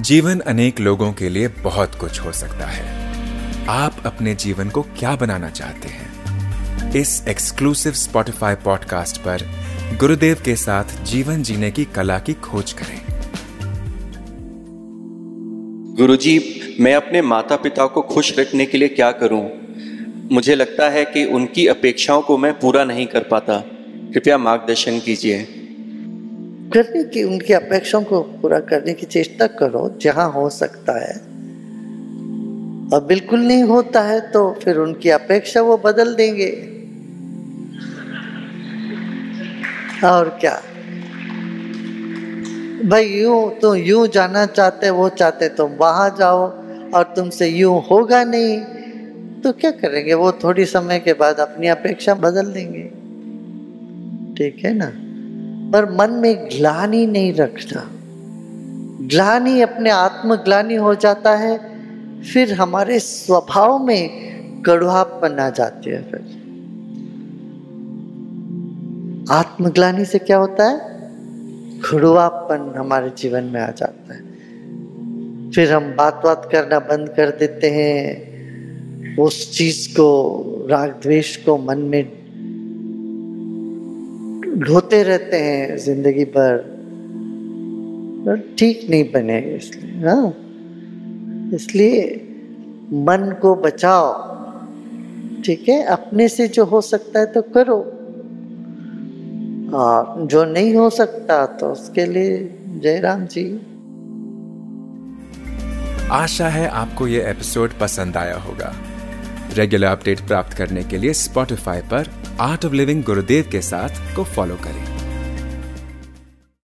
जीवन अनेक लोगों के लिए बहुत कुछ हो सकता है। आप अपने जीवन को क्या बनाना चाहते हैं? इस एक्सक्लूसिव स्पॉटिफाई पॉडकास्ट पर गुरुदेव के साथ जीवन जीने की कला की खोज करें। गुरुजी, मैं अपने माता पिता को खुश रखने के लिए क्या करूँ? मुझे लगता है कि उनकी अपेक्षाओं को मैं पूरा नहीं कर पाता। कृपया मार्गदर्शन कीजिए। करने की उनकी अपेक्षाओं को पूरा करने की चेष्टा करो, जहाँ हो सकता है। और बिल्कुल नहीं होता है तो फिर उनकी अपेक्षा वो बदल देंगे। और क्या? भाई, यूँ तो यूँ जाना चाहते, वो चाहते, तुम वहाँ जाओ और तुमसे यूँ होगा नहीं। तो क्या करेंगे? वो थोड़ी समय के बाद अपनी अपेक्षा बदल देंगे। ठीक है ना? पर मन में ग्लानी नहीं रखना। ग्लानी अपने आत्मग्लानी हो जाता है, फिर हमारे स्वभाव में कड़ुआपन आ जाती है फिर। आत्मग्लानी से क्या होता है? खड़ुआपन हमारे जीवन में आ जाता है। फिर हम बात बात करना बंद कर देते हैं, उस चीज़ को राग द्वेष को मन में ढोते रहते हैं ज़िंदगी भर। ठीक नहीं बने इसलिए हाँ। इसलिए मन को बचाओ, ठीक है? अपने से जो हो सकता है तो करो। और जो नहीं हो सकता तो उसके लिए जयराम जी। आशा है आपको ये एपिसोड पसंद आया होगा। रेगुलर अपडेट प्राप्त करने के लिए स्पॉटिफाई पर आर्ट ऑफ़ लिविंग गुरुदेव के साथ को फॉलो करें।